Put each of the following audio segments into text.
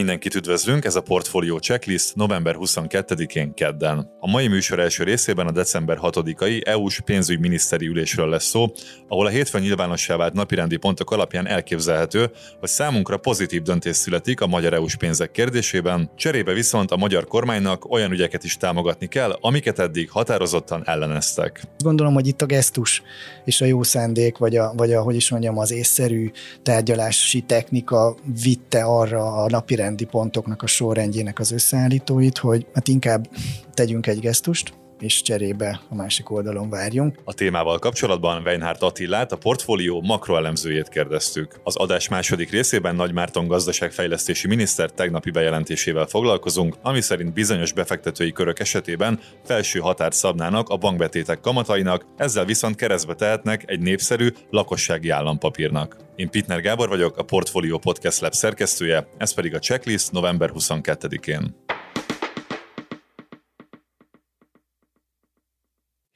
Mindenkit üdvözlünk, ez a Portfolio Checklist november 22-én kedden. A mai műsor első részében a december 6-ai EU-s pénzügyminiszteri ülésről lesz szó, ahol a hétfőn nyilvánossá vált napirendi pontok alapján elképzelhető, hogy számunkra pozitív döntés születik a magyar EU-s pénzek kérdésében, cserébe viszont a magyar kormánynak olyan ügyeket is támogatni kell, amiket eddig határozottan elleneztek. Gondolom, hogy itt a gesztus és a jó szándék, vagy a, vagy a hogy is mondjam, az észszerű tárgyalási technika vitte arra a napirend napirendi pontoknak a sorrendjének az összeállítóit, hogy hát inkább tegyünk egy gesztust, és cserébe a másik oldalon várjunk. A témával kapcsolatban Weinhardt Attillát, a portfólió makroelemzőjét kérdeztük. Az adás második részében Nagy Márton gazdaságfejlesztési miniszter tegnapi bejelentésével foglalkozunk, ami szerint bizonyos befektetői körök esetében felső határt szabnának a bankbetétek kamatainak, ezzel viszont keresztbe tehetnek egy népszerű lakossági állampapírnak. Én Pitner Gábor vagyok, a Portfolio Podcast Lab szerkesztője, ez pedig a checklist november 22-én.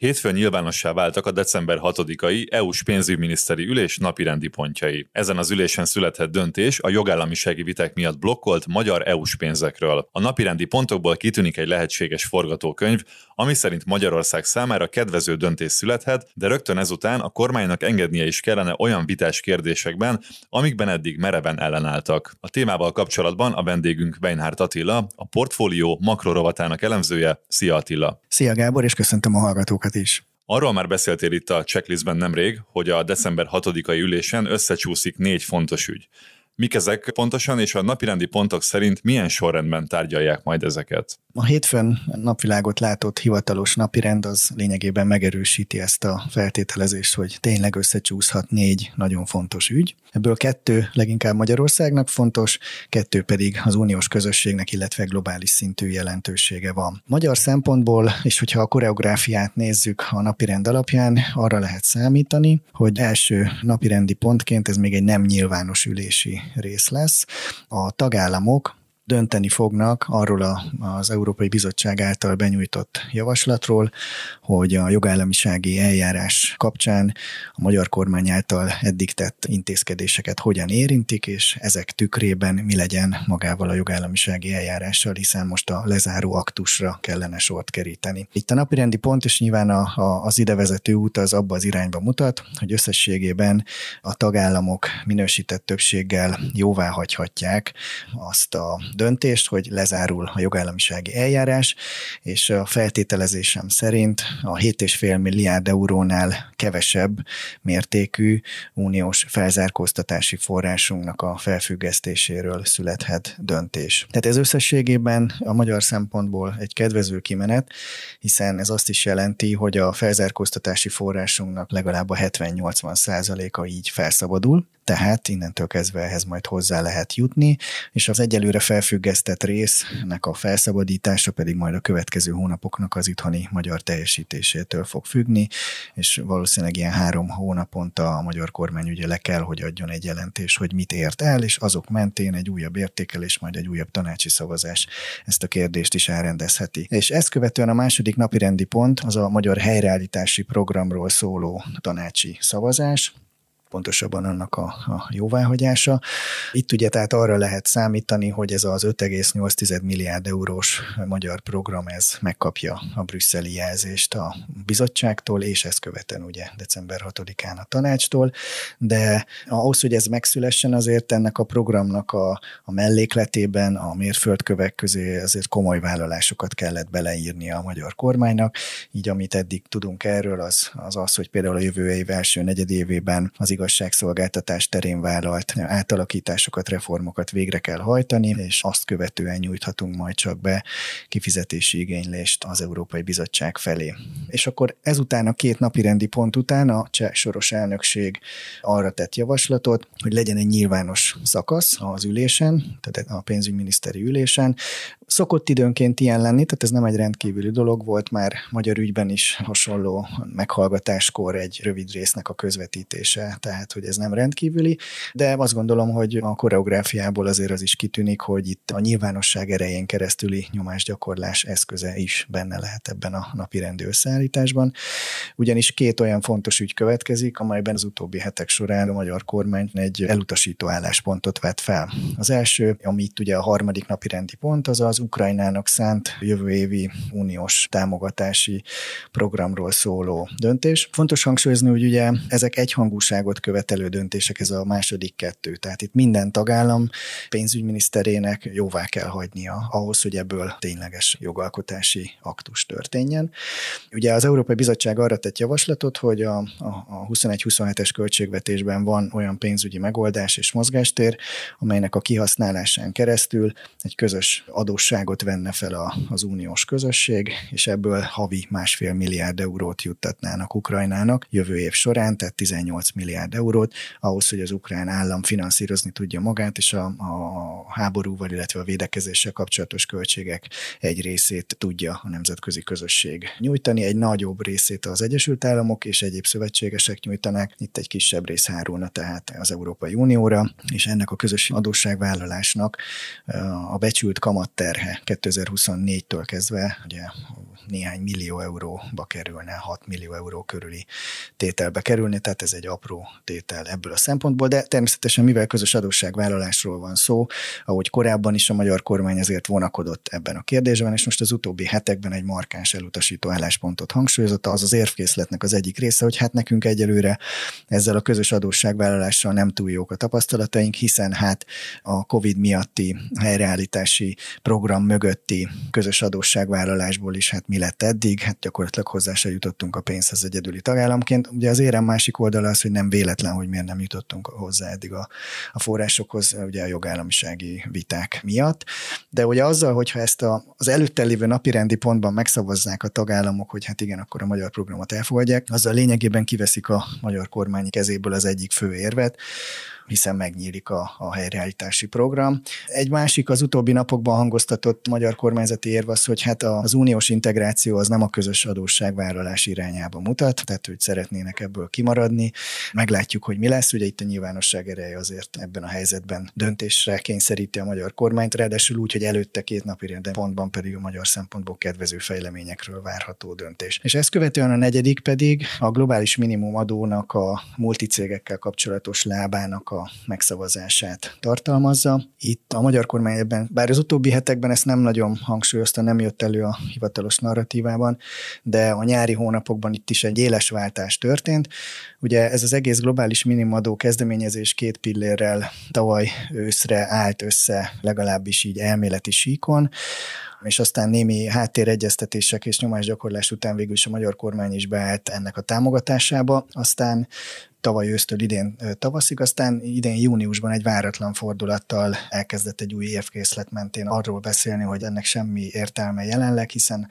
Hétfőn nyilvánossá váltak a december 6-ai EU-s pénzügyminiszteri ülés napirendi pontjai. Ezen az ülésen született döntés a jogállamisági viták miatt blokkolt magyar EU-s pénzekről. A napirendi pontokból kitűnik egy lehetséges forgatókönyv, ami szerint Magyarország számára kedvező döntés születhet, de rögtön ezután a kormánynak engednie is kellene olyan vitás kérdésekben, amikben eddig mereven ellenálltak. A témával kapcsolatban a vendégünk Weinhardt Attila, a portfólió makrorovatának elemzője. Szia Attila! Szia Gábor, és köszöntöm a hallgatókat is! Arról már beszéltél itt a checklistben nemrég, hogy a december 6-ai ülésen összecsúszik négy fontos ügy. Mik ezek pontosan, és a napirendi pontok szerint milyen sorrendben tárgyalják majd ezeket? A hétfőn napvilágot látott hivatalos napirend az lényegében megerősíti ezt a feltételezést, hogy tényleg összecsúszhat négy nagyon fontos ügy. Ebből kettő leginkább Magyarországnak fontos, kettő pedig az uniós közösségnek, illetve globális szintű jelentősége van. Magyar szempontból, és hogyha a koreográfiát nézzük a napirend alapján, arra lehet számítani, hogy első napirendi pontként ez még egy nem nyilvános ülési rész lesz. A tagállamok dönteni fognak arról a, az Európai Bizottság által benyújtott javaslatról, hogy a jogállamisági eljárás kapcsán a magyar kormány által eddig tett intézkedéseket hogyan érintik, és ezek tükrében mi legyen magával a jogállamisági eljárással, hiszen most a lezáró aktusra kellene sort keríteni. Itt a napirendi pont, és nyilván a, a, az idevezető út az abba az irányba mutat, hogy összességében a tagállamok minősített többséggel jóvá hagyhatják azt a döntést, hogy lezárul a jogállamisági eljárás, és a feltételezésem szerint a 7,5 milliárd eurónál kevesebb mértékű uniós felzárkóztatási forrásunknak a felfüggesztéséről születhet döntés. Tehát ez összességében a magyar szempontból egy kedvező kimenet, hiszen ez azt is jelenti, hogy a felzárkóztatási forrásunknak legalább a 70-80 százaléka így felszabadul, tehát innentől kezdve ehhez majd hozzá lehet jutni, és az egyelőre felfüggesztett résznek a felszabadítása pedig majd a következő hónapoknak az itthoni magyar teljesítésétől fog függni, és valószínűleg ilyen három hónaponta a magyar kormány ugye le kell, hogy adjon egy jelentés, hogy mit ért el, és azok mentén egy újabb értékelés, majd egy újabb tanácsi szavazás ezt a kérdést is elrendezheti. És ezt követően a második napi rendi pont az a magyar helyreállítási programról szóló tanácsi szavazás, pontosabban annak a, a jóváhagyása. Itt ugye tehát arra lehet számítani, hogy ez az 5,8 milliárd eurós magyar program ez megkapja a brüsszeli jelzést a bizottságtól, és ezt követően ugye december 6-án a tanácstól, de ahhoz, hogy ez megszülessen, azért ennek a programnak a, a mellékletében, a mérföldkövek közé azért komoly vállalásokat kellett beleírni a magyar kormánynak, így amit eddig tudunk erről, az az, az hogy például a jövő év első negyedévében az igaz igazságszolgáltatás terén vállalt átalakításokat, reformokat végre kell hajtani, és azt követően nyújthatunk majd csak be kifizetési igénylést az Európai Bizottság felé. És akkor ezután a két napi rendi pont után a cseh soros elnökség arra tett javaslatot, hogy legyen egy nyilvános szakasz az ülésen, tehát a pénzügyminiszteri ülésen, Szokott időnként ilyen lenni, tehát ez nem egy rendkívüli dolog volt, már magyar ügyben is hasonló meghallgatáskor egy rövid résznek a közvetítése, tehát tehát hogy ez nem rendkívüli, de azt gondolom, hogy a koreográfiából azért az is kitűnik, hogy itt a nyilvánosság erején keresztüli nyomásgyakorlás eszköze is benne lehet ebben a napi rendi összeállításban. Ugyanis két olyan fontos ügy következik, amelyben az utóbbi hetek során a magyar kormány egy elutasító álláspontot vett fel. Az első, ami itt ugye a harmadik napi rendi pont, az az Ukrajnának szánt jövő évi uniós támogatási programról szóló döntés. Fontos hangsúlyozni, hogy ugye ezek egyhangúságot követelő döntések, ez a második kettő. Tehát itt minden tagállam pénzügyminiszterének jóvá kell hagynia ahhoz, hogy ebből tényleges jogalkotási aktus történjen. Ugye az Európai Bizottság arra tett javaslatot, hogy a, a, a 21-27-es költségvetésben van olyan pénzügyi megoldás és mozgástér, amelynek a kihasználásán keresztül egy közös adósságot venne fel a, az uniós közösség, és ebből havi másfél milliárd eurót juttatnának Ukrajnának jövő év során, tehát 18 milliárd eurót, ahhoz, hogy az ukrán állam finanszírozni tudja magát, és a, a háborúval, illetve a védekezéssel kapcsolatos költségek egy részét tudja a nemzetközi közösség nyújtani, egy nagyobb részét az Egyesült Államok és egyéb szövetségesek nyújtanák, itt egy kisebb rész hárulna tehát az Európai Unióra, és ennek a közös adósságvállalásnak a becsült kamatterhe 2024-től kezdve ugye néhány millió euróba kerülne, 6 millió euró körüli tételbe kerülni, tehát ez egy apró tétel ebből a szempontból, de természetesen mivel közös adósságvállalásról van szó, ahogy korábban is a magyar kormány ezért vonakodott ebben a kérdésben, és most az utóbbi hetekben egy markáns elutasító álláspontot hangsúlyozott, az az érvkészletnek az egyik része, hogy hát nekünk egyelőre ezzel a közös adósságvállalással nem túl jók a tapasztalataink, hiszen hát a COVID miatti helyreállítási program mögötti közös adósságvállalásból is hát mi lett eddig, hát gyakorlatilag hozzá se jutottunk a pénzhez egyedüli tagállamként. Ugye az érem másik oldala az, hogy nem véletlen, hogy miért nem jutottunk hozzá eddig a, a forrásokhoz, ugye a jogállamisági viták miatt. De ugye azzal, hogyha ezt a, az előtte lévő napirendi pontban megszavazzák a tagállamok, hogy hát igen, akkor a magyar programot elfogadják, azzal lényegében kiveszik a magyar kormány kezéből az egyik fő érvet, hiszen megnyílik a, a helyreállítási program. Egy másik az utóbbi napokban hangoztatott magyar kormányzati érv az, hogy hát az uniós integráció az nem a közös adósságvállalás irányába mutat, tehát hogy szeretnének ebből kimaradni. Meglátjuk, hogy mi lesz. Ugye itt a nyilvánosság ereje azért ebben a helyzetben döntésre kényszeríti a magyar kormányt, ráadásul úgy, hogy előtte két napi pontban pedig a magyar szempontból kedvező fejleményekről várható döntés. És ezt követően a negyedik pedig a globális minimum adónak a multicégekkel kapcsolatos lábának a megszavazását tartalmazza. Itt a magyar kormány ebben, bár az utóbbi hetekben ezt nem nagyon hangsúlyozta, nem jött elő a hivatalos narratívában, de a nyári hónapokban itt is egy éles váltás történt. Ugye ez az egész globális minimumadó kezdeményezés két pillérrel tavaly őszre állt össze, legalábbis így elméleti síkon és aztán némi háttéregyeztetések és nyomásgyakorlás után végül is a magyar kormány is beállt ennek a támogatásába. Aztán tavaly ősztől idén tavaszig, aztán idén júniusban egy váratlan fordulattal elkezdett egy új évkészlet mentén arról beszélni, hogy ennek semmi értelme jelenleg, hiszen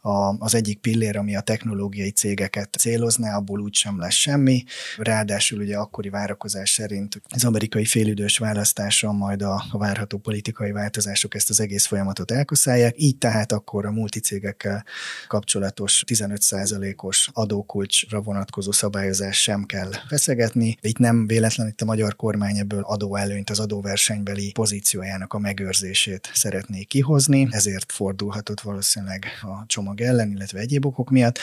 a, az egyik pillér, ami a technológiai cégeket célozná, abból úgy sem lesz semmi. Ráadásul ugye akkori várakozás szerint az amerikai félidős választáson majd a, a várható politikai változások ezt az egész folyamatot elkoszálják, így tehát akkor a multicégekkel kapcsolatos 15%-os adókulcsra vonatkozó szabályozás sem kell feszegetni. Itt nem véletlen itt a magyar kormány ebből adóelőnyt, az adóversenybeli pozíciójának a megőrzését szeretné kihozni, ezért fordulhatott valószínűleg a csomag ellen, illetve egyéb okok miatt.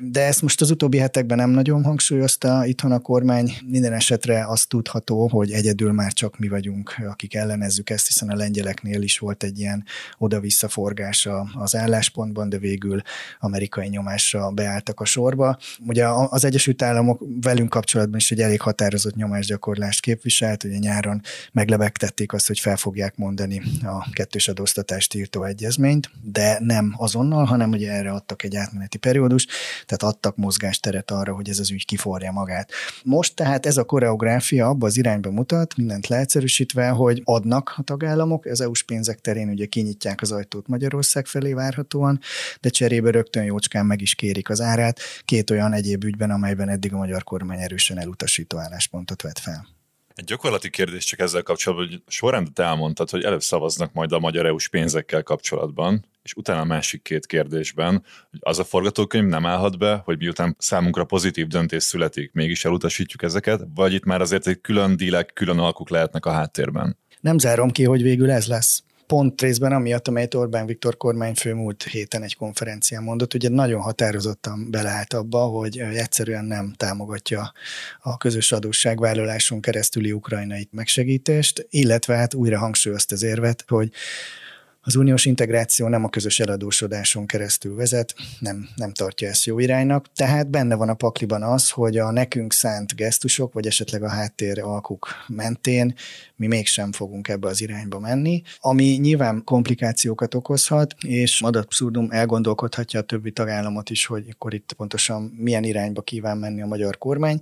De ezt most az utóbbi hetekben nem nagyon hangsúlyozta itthon a kormány. Minden esetre azt tudható, hogy egyedül már csak mi vagyunk, akik ellenezzük ezt, hiszen a lengyeleknél is volt egy ilyen oda-vissza forgása az álláspontban, de végül amerikai nyomásra beálltak a sorba. Ugye az Egyesült Államok velünk kapcsolatban kapcsolatban is egy elég határozott nyomásgyakorlást képviselt, ugye nyáron meglebegtették azt, hogy fel fogják mondani a kettős adóztatást írtó egyezményt, de nem azonnal, hanem ugye erre adtak egy átmeneti periódus, tehát adtak mozgásteret arra, hogy ez az ügy kiforja magát. Most tehát ez a koreográfia abba az irányba mutat, mindent leegyszerűsítve, hogy adnak a tagállamok, az EU-s pénzek terén ugye kinyitják az ajtót Magyarország felé várhatóan, de cserébe rögtön jócskán meg is kérik az árát, két olyan egyéb ügyben, amelyben eddig a magyar kormány erősen teljesen elutasító álláspontot vett fel. Egy gyakorlati kérdés csak ezzel kapcsolatban, hogy sorrendet elmondtad, hogy előbb szavaznak majd a magyar EU-s pénzekkel kapcsolatban, és utána a másik két kérdésben, hogy az a forgatókönyv nem állhat be, hogy miután számunkra pozitív döntés születik, mégis elutasítjuk ezeket, vagy itt már azért egy külön dílek, külön alkuk lehetnek a háttérben? Nem zárom ki, hogy végül ez lesz pont részben amiatt, amelyet Orbán Viktor kormányfő múlt héten egy konferencián mondott, ugye nagyon határozottan beleállt abba, hogy egyszerűen nem támogatja a közös adósságvállaláson keresztüli ukrajnai megsegítést, illetve hát újra hangsúlyozta az érvet, hogy az uniós integráció nem a közös eladósodáson keresztül vezet, nem, nem tartja ezt jó iránynak, tehát benne van a pakliban az, hogy a nekünk szánt gesztusok, vagy esetleg a háttér alkuk mentén mi mégsem fogunk ebbe az irányba menni, ami nyilván komplikációkat okozhat, és abszurdum elgondolkodhatja a többi tagállamot is, hogy akkor itt pontosan milyen irányba kíván menni a magyar kormány.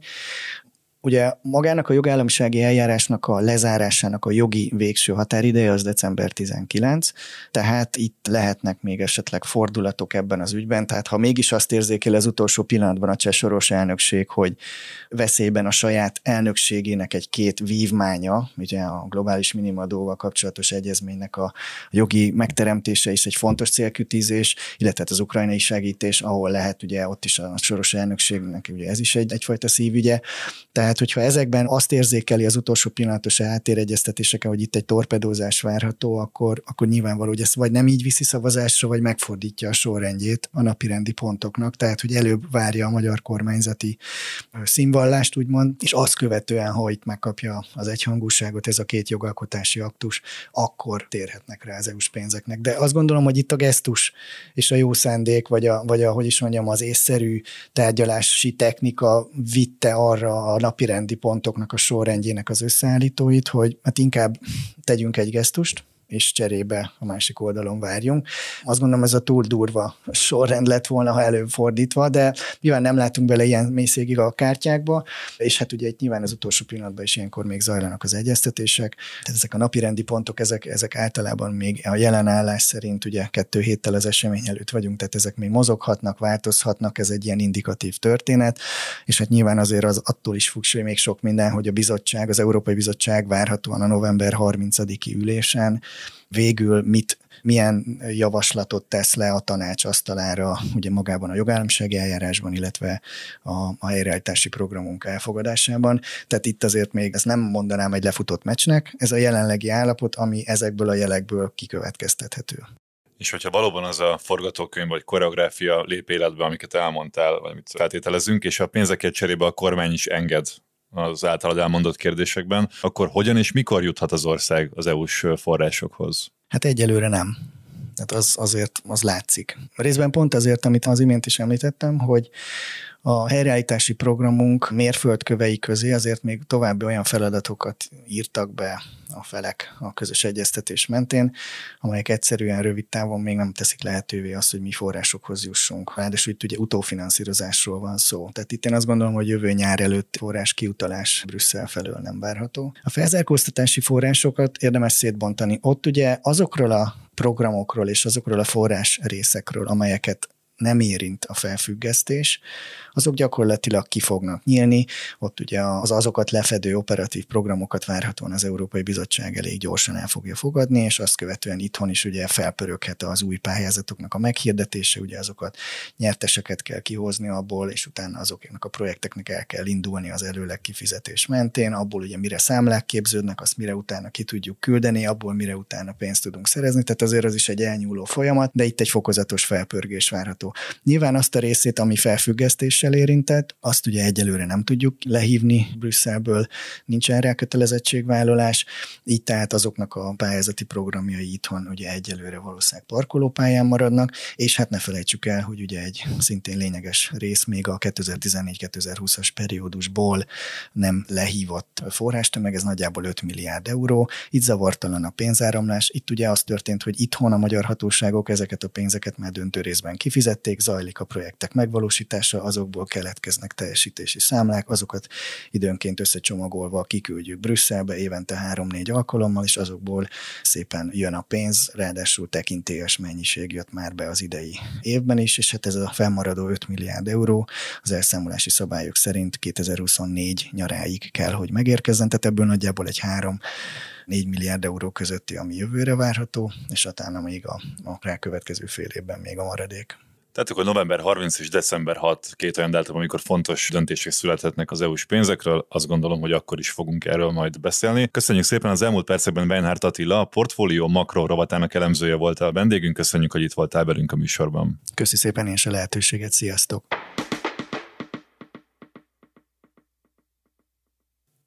Ugye magának a jogállamisági eljárásnak a lezárásának a jogi végső határideje az december 19, tehát itt lehetnek még esetleg fordulatok ebben az ügyben, tehát ha mégis azt érzékel az utolsó pillanatban a cseh soros elnökség, hogy veszélyben a saját elnökségének egy két vívmánya, ugye a globális minimadóval kapcsolatos egyezménynek a jogi megteremtése is egy fontos célkütizés, illetve hát az ukrajnai segítés, ahol lehet ugye ott is a soros elnökségnek ugye ez is egy, egyfajta szívügye, tehát tehát, hogyha ezekben azt érzékeli az utolsó pillanatos háttéregyeztetéseken, hogy itt egy torpedózás várható, akkor, akkor nyilvánvaló, hogy ezt vagy nem így viszi szavazásra, vagy megfordítja a sorrendjét a napirendi pontoknak. Tehát, hogy előbb várja a magyar kormányzati színvallást, úgymond, és azt követően, ha itt megkapja az egyhangúságot, ez a két jogalkotási aktus, akkor térhetnek rá az EU-s pénzeknek. De azt gondolom, hogy itt a gesztus és a jó szándék, vagy a, vagy a hogy is mondjam, az észszerű tárgyalási technika vitte arra a napi napirendi pontoknak a sorrendjének az összeállítóit, hogy hát inkább tegyünk egy gesztust, és cserébe a másik oldalon várjunk. Azt gondolom, ez a túl durva sorrend lett volna, ha előfordítva, de nyilván nem látunk bele ilyen mélységig a kártyákba, és hát ugye itt nyilván az utolsó pillanatban is ilyenkor még zajlanak az egyeztetések. Tehát ezek a napi rendi pontok, ezek, ezek általában még a jelen állás szerint ugye kettő héttel az esemény előtt vagyunk, tehát ezek még mozoghatnak, változhatnak, ez egy ilyen indikatív történet, és hát nyilván azért az attól is függ, még sok minden, hogy a bizottság, az Európai Bizottság várhatóan a november 30-i ülésen végül mit, milyen javaslatot tesz le a tanács asztalára, ugye magában a jogállamisági eljárásban, illetve a, a helyreállítási programunk elfogadásában. Tehát itt azért még ezt nem mondanám egy lefutott meccsnek, ez a jelenlegi állapot, ami ezekből a jelekből kikövetkeztethető. És hogyha valóban az a forgatókönyv vagy koreográfia lép életbe, amiket elmondtál, vagy amit feltételezünk, és a pénzekért cserébe a kormány is enged az általad elmondott kérdésekben, akkor hogyan és mikor juthat az ország az EU-s forrásokhoz? Hát egyelőre nem. Hát az azért az látszik. Részben pont azért, amit az imént is említettem, hogy a helyreállítási programunk mérföldkövei közé azért még további olyan feladatokat írtak be a felek a közös egyeztetés mentén, amelyek egyszerűen rövid távon még nem teszik lehetővé azt, hogy mi forrásokhoz jussunk. Ráadásul itt ugye utófinanszírozásról van szó. Tehát itt én azt gondolom, hogy jövő nyár előtt forrás kiutalás Brüsszel felől nem várható. A felzárkóztatási forrásokat érdemes szétbontani. Ott ugye azokról a programokról és azokról a forrás részekről, amelyeket nem érint a felfüggesztés, azok gyakorlatilag ki fognak nyílni. Ott ugye az azokat lefedő operatív programokat várhatóan az Európai Bizottság elég gyorsan el fogja fogadni, és azt követően itthon is ugye felpöröghet az új pályázatoknak a meghirdetése, ugye azokat nyerteseket kell kihozni abból, és utána azoknak a projekteknek el kell indulni az előleg kifizetés mentén, abból ugye mire számlák képződnek, azt mire utána ki tudjuk küldeni, abból mire utána pénzt tudunk szerezni, tehát azért az is egy elnyúló folyamat, de itt egy fokozatos felpörgés várható. Nyilván azt a részét, ami felfüggesztés kérdéssel érintett, azt ugye egyelőre nem tudjuk lehívni Brüsszelből, nincsen rá kötelezettségvállalás, így tehát azoknak a pályázati programjai itthon ugye egyelőre valószínűleg parkolópályán maradnak, és hát ne felejtsük el, hogy ugye egy szintén lényeges rész még a 2014-2020-as periódusból nem lehívott forrástömeg, ez nagyjából 5 milliárd euró, itt zavartalan a pénzáramlás, itt ugye az történt, hogy itthon a magyar hatóságok ezeket a pénzeket már döntő részben kifizették, befizették, zajlik a projektek megvalósítása, azokból keletkeznek teljesítési számlák, azokat időnként összecsomagolva kiküldjük Brüsszelbe évente három-négy alkalommal, és azokból szépen jön a pénz, ráadásul tekintélyes mennyiség jött már be az idei évben is, és hát ez a fennmaradó 5 milliárd euró az elszámolási szabályok szerint 2024 nyaráig kell, hogy megérkezzen, tehát ebből nagyjából egy három 4 milliárd euró közötti, ami jövőre várható, és utána még a, a rákövetkező fél évben még a maradék. Tehát akkor november 30 és december 6 két olyan dátum, amikor fontos döntések születhetnek az EU-s pénzekről, azt gondolom, hogy akkor is fogunk erről majd beszélni. Köszönjük szépen az elmúlt percekben Beinhardt Attila, a portfólió makro rovatának elemzője volt a vendégünk, köszönjük, hogy itt voltál velünk a műsorban. Köszi szépen és a lehetőséget, sziasztok!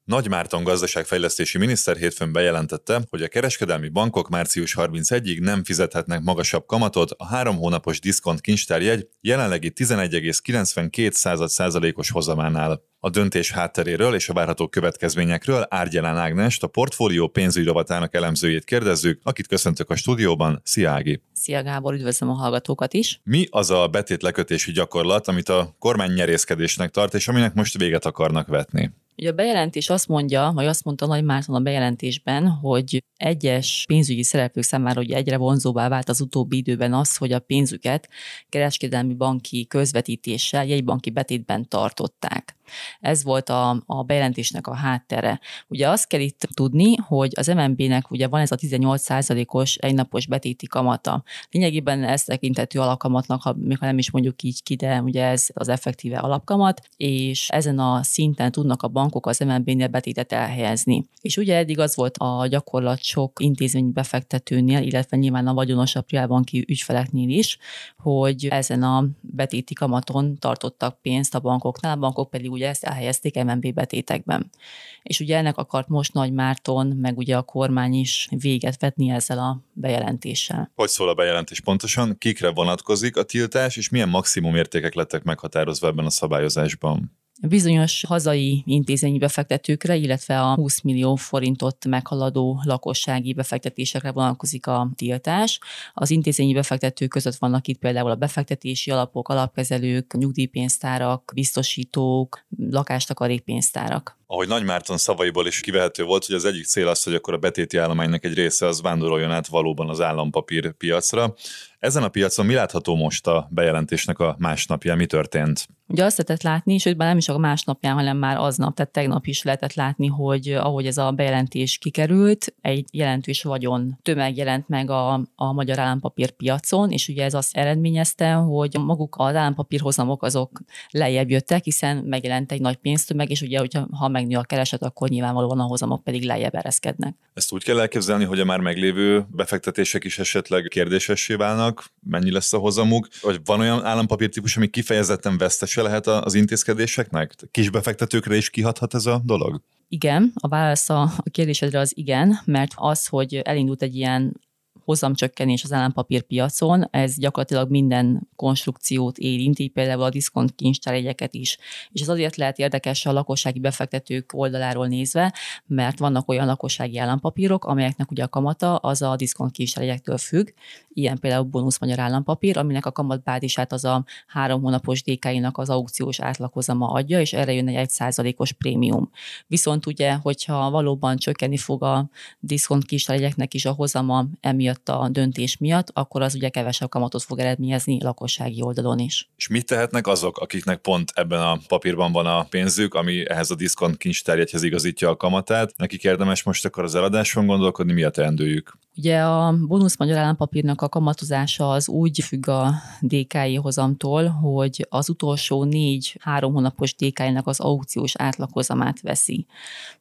Nagy Márton gazdaságfejlesztési miniszter hétfőn bejelentette, hogy a kereskedelmi bankok március 31-ig nem fizethetnek magasabb kamatot a három hónapos diszkont kincstárjegy jelenlegi 11,92 százalékos hozamánál. A döntés hátteréről és a várható következményekről Árgyelán Ágnest, a portfólió pénzügyrovatának elemzőjét kérdezzük, akit köszöntök a stúdióban. Szia Ági! Szia Gábor, üdvözlöm a hallgatókat is! Mi az a betétlekötési gyakorlat, amit a kormány nyerészkedésnek tart, és aminek most véget akarnak vetni? Ugye a bejelentés azt mondja, vagy azt mondta Nagy Márton a bejelentésben, hogy egyes pénzügyi szereplők számára ugye egyre vonzóvá vált az utóbbi időben az, hogy a pénzüket kereskedelmi banki közvetítéssel, jegybanki betétben tartották. Ez volt a, a bejelentésnek a háttere. Ugye azt kell itt tudni, hogy az MNB-nek ugye van ez a 18%-os egynapos betéti kamata. Lényegében ez tekintető alapkamatnak, ha, ha nem is mondjuk így ki, de ugye ez az effektíve alapkamat, és ezen a szinten tudnak a bankok az MNB-nél betétet elhelyezni. És ugye eddig az volt a gyakorlat sok intézményi befektetőnél, illetve nyilván a vagyonosabb privátbanki ügyfeleknél is, hogy ezen a betéti kamaton tartottak pénzt a bankoknál, a bankok pedig ugye ezt elhelyezték MNB betétekben. És ugye ennek akart most Nagy Márton, meg ugye a kormány is véget vetni ezzel a bejelentéssel. Hogy szól a bejelentés pontosan? Kikre vonatkozik a tiltás, és milyen maximum értékek lettek meghatározva ebben a szabályozásban? Bizonyos hazai intézményi befektetőkre, illetve a 20 millió forintot meghaladó lakossági befektetésekre vonatkozik a tiltás. Az intézményi befektetők között vannak itt például a befektetési alapok, alapkezelők, nyugdíjpénztárak, biztosítók, lakástakarékpénztárak ahogy Nagy Márton szavaiból is kivehető volt, hogy az egyik cél az, hogy akkor a betéti állománynak egy része az vándoroljon át valóban az állampapír piacra. Ezen a piacon mi látható most a bejelentésnek a másnapján, mi történt? Ugye azt lehetett látni, sőt, már nem is a másnapján, hanem már aznap, tehát tegnap is lehetett látni, hogy ahogy ez a bejelentés kikerült, egy jelentős vagyon tömeg jelent meg a, a magyar állampapír piacon, és ugye ez azt eredményezte, hogy maguk az állampapírhozamok azok lejjebb jöttek, hiszen megjelent egy nagy pénztömeg, és ugye, hogyha ha megnő a kereset, akkor nyilvánvalóan a hozamok pedig lejjebb ereszkednek. Ezt úgy kell elképzelni, hogy a már meglévő befektetések is esetleg kérdésessé válnak, mennyi lesz a hozamuk, vagy van olyan állampapírtípus, ami kifejezetten vesztese lehet az intézkedéseknek? Kis befektetőkre is kihathat ez a dolog? Igen, a válasz a kérdésedre az igen, mert az, hogy elindult egy ilyen hozamcsökkenés az állampapírpiacon, ez gyakorlatilag minden konstrukciót érint, így például a diszkont kincstárjegyeket is. És ez azért lehet érdekes a lakossági befektetők oldaláról nézve, mert vannak olyan lakossági állampapírok, amelyeknek ugye a kamata az a diszkont kincstárjegyektől függ, ilyen például bónusz magyar állampapír, aminek a kamatbázisát az a három hónapos DK-nak az aukciós átlaghozama adja, és erre jön egy 1 százalékos prémium. Viszont ugye, hogyha valóban csökkenni fog a diszkont kincstárjegyeknek is a hozama emiatt miatt a döntés miatt, akkor az ugye kevesebb kamatot fog eredményezni lakossági oldalon is. És mit tehetnek azok, akiknek pont ebben a papírban van a pénzük, ami ehhez a diszkont kincstárjegyhez igazítja a kamatát? Nekik érdemes most akkor az eladáson gondolkodni, mi a teendőjük? Ugye a bónusz magyar állampapírnak a kamatozása az úgy függ a DKI hozamtól, hogy az utolsó négy három hónapos DKI-nak az aukciós átlaghozamát veszi.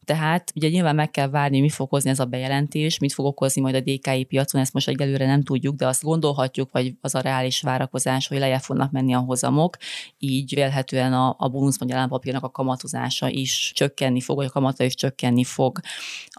Tehát ugye nyilván meg kell várni, mi fog hozni ez a bejelentés, mit fog okozni majd a DKI piacon, ezt most egyelőre nem tudjuk, de azt gondolhatjuk, vagy az a reális várakozás, hogy lejjebb fognak menni a hozamok, így vélhetően a, a bónusz magyar állampapírnak a kamatozása is csökkenni fog, vagy a kamata is csökkenni fog.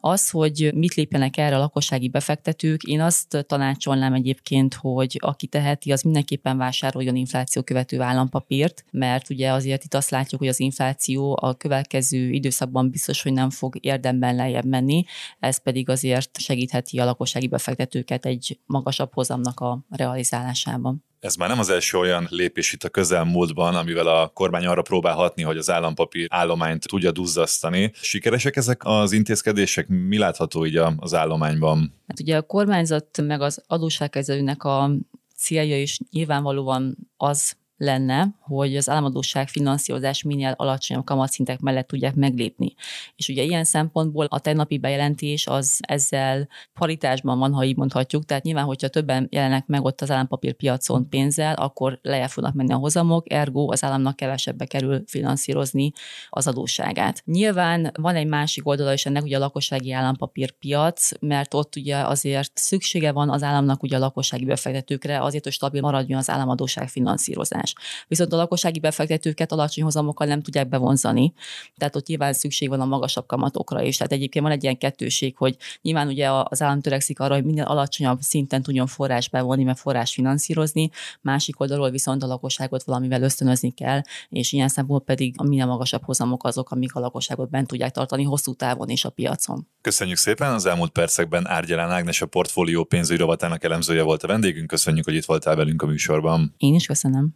Az, hogy mit lépjenek erre a lakossági befektetők, én azt tanácsolnám egyébként, hogy aki teheti, az mindenképpen vásároljon infláció követő állampapírt, mert ugye azért itt azt látjuk, hogy az infláció a következő időszakban biztos, hogy nem fog érdemben lejjebb menni, ez pedig azért segítheti a lakossági befektetőket egy magasabb hozamnak a realizálásában. Ez már nem az első olyan lépés itt a közelmúltban, amivel a kormány arra próbál hatni, hogy az állampapír állományt tudja duzzasztani. Sikeresek ezek az intézkedések? Mi látható így az állományban? Hát ugye a kormányzat meg az adósságkezelőnek a célja is nyilvánvalóan az lenne, hogy az államadóság finanszírozás minél alacsonyabb kamatszintek mellett tudják meglépni. És ugye ilyen szempontból a tegnapi bejelentés az ezzel paritásban van, ha így mondhatjuk, tehát nyilván, hogyha többen jelenek meg ott az állampapírpiacon pénzzel, akkor lejjebb fognak menni a hozamok, ergo az államnak kevesebbe kerül finanszírozni az adósságát. Nyilván van egy másik oldala is ennek, ugye a lakossági állampapírpiac, mert ott ugye azért szüksége van az államnak ugye a lakossági befektetőkre, azért, hogy stabil maradjon az államadóság finanszírozás más. Viszont a lakossági befektetőket alacsony hozamokkal nem tudják bevonzani, tehát ott nyilván szükség van a magasabb kamatokra is. Tehát egyébként van egy ilyen kettőség, hogy nyilván ugye az állam törekszik arra, hogy minél alacsonyabb szinten tudjon forrás bevonni, mert forrás finanszírozni, másik oldalról viszont a lakosságot valamivel ösztönözni kell, és ilyen szempontból pedig a minél magasabb hozamok azok, amik a lakosságot bent tudják tartani hosszú távon és a piacon. Köszönjük szépen! Az elmúlt percekben Árgyalán Ágnes a portfólió pénzügyi rovatának elemzője volt a vendégünk. Köszönjük, hogy itt voltál velünk a műsorban. Én is köszönöm.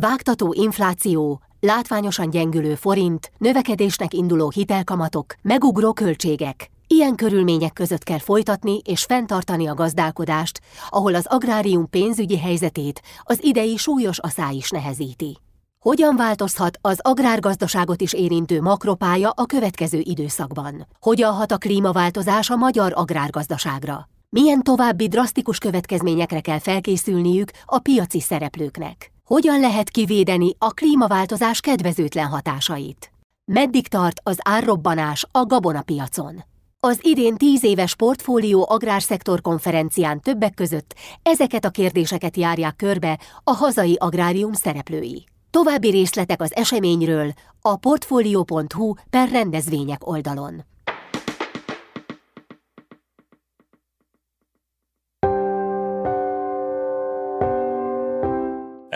Vágtató infláció, látványosan gyengülő forint, növekedésnek induló hitelkamatok, megugró költségek. Ilyen körülmények között kell folytatni és fenntartani a gazdálkodást, ahol az agrárium pénzügyi helyzetét az idei súlyos aszály is nehezíti. Hogyan változhat az agrárgazdaságot is érintő makropája a következő időszakban? Hogyan hat a klímaváltozás a magyar agrárgazdaságra? Milyen további drasztikus következményekre kell felkészülniük a piaci szereplőknek? Hogyan lehet kivédeni a klímaváltozás kedvezőtlen hatásait? Meddig tart az árrobbanás a gabonapiacon? Az idén tíz éves portfólió agrárszektor konferencián többek között ezeket a kérdéseket járják körbe a hazai agrárium szereplői. További részletek az eseményről a portfolio.hu per rendezvények oldalon.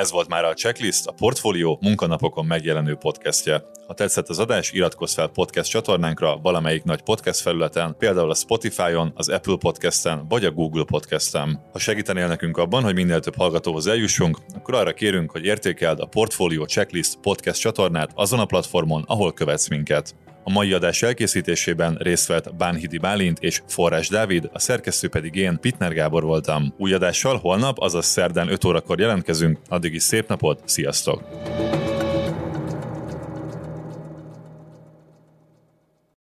Ez volt már a Checklist, a Portfólió munkanapokon megjelenő podcastje. Ha tetszett az adás, iratkozz fel podcast csatornánkra valamelyik nagy podcast felületen, például a Spotify-on, az Apple Podcast-en vagy a Google Podcast-en. Ha segítenél nekünk abban, hogy minél több hallgatóhoz eljussunk, akkor arra kérünk, hogy értékeld a Portfolio Checklist podcast csatornát azon a platformon, ahol követsz minket. A mai adás elkészítésében részt vett Bánhidi Bálint és Forrás Dávid, a szerkesztő pedig én, Pitner Gábor voltam. Új adással holnap, azaz szerdán 5 órakor jelentkezünk, addig is szép napot, sziasztok!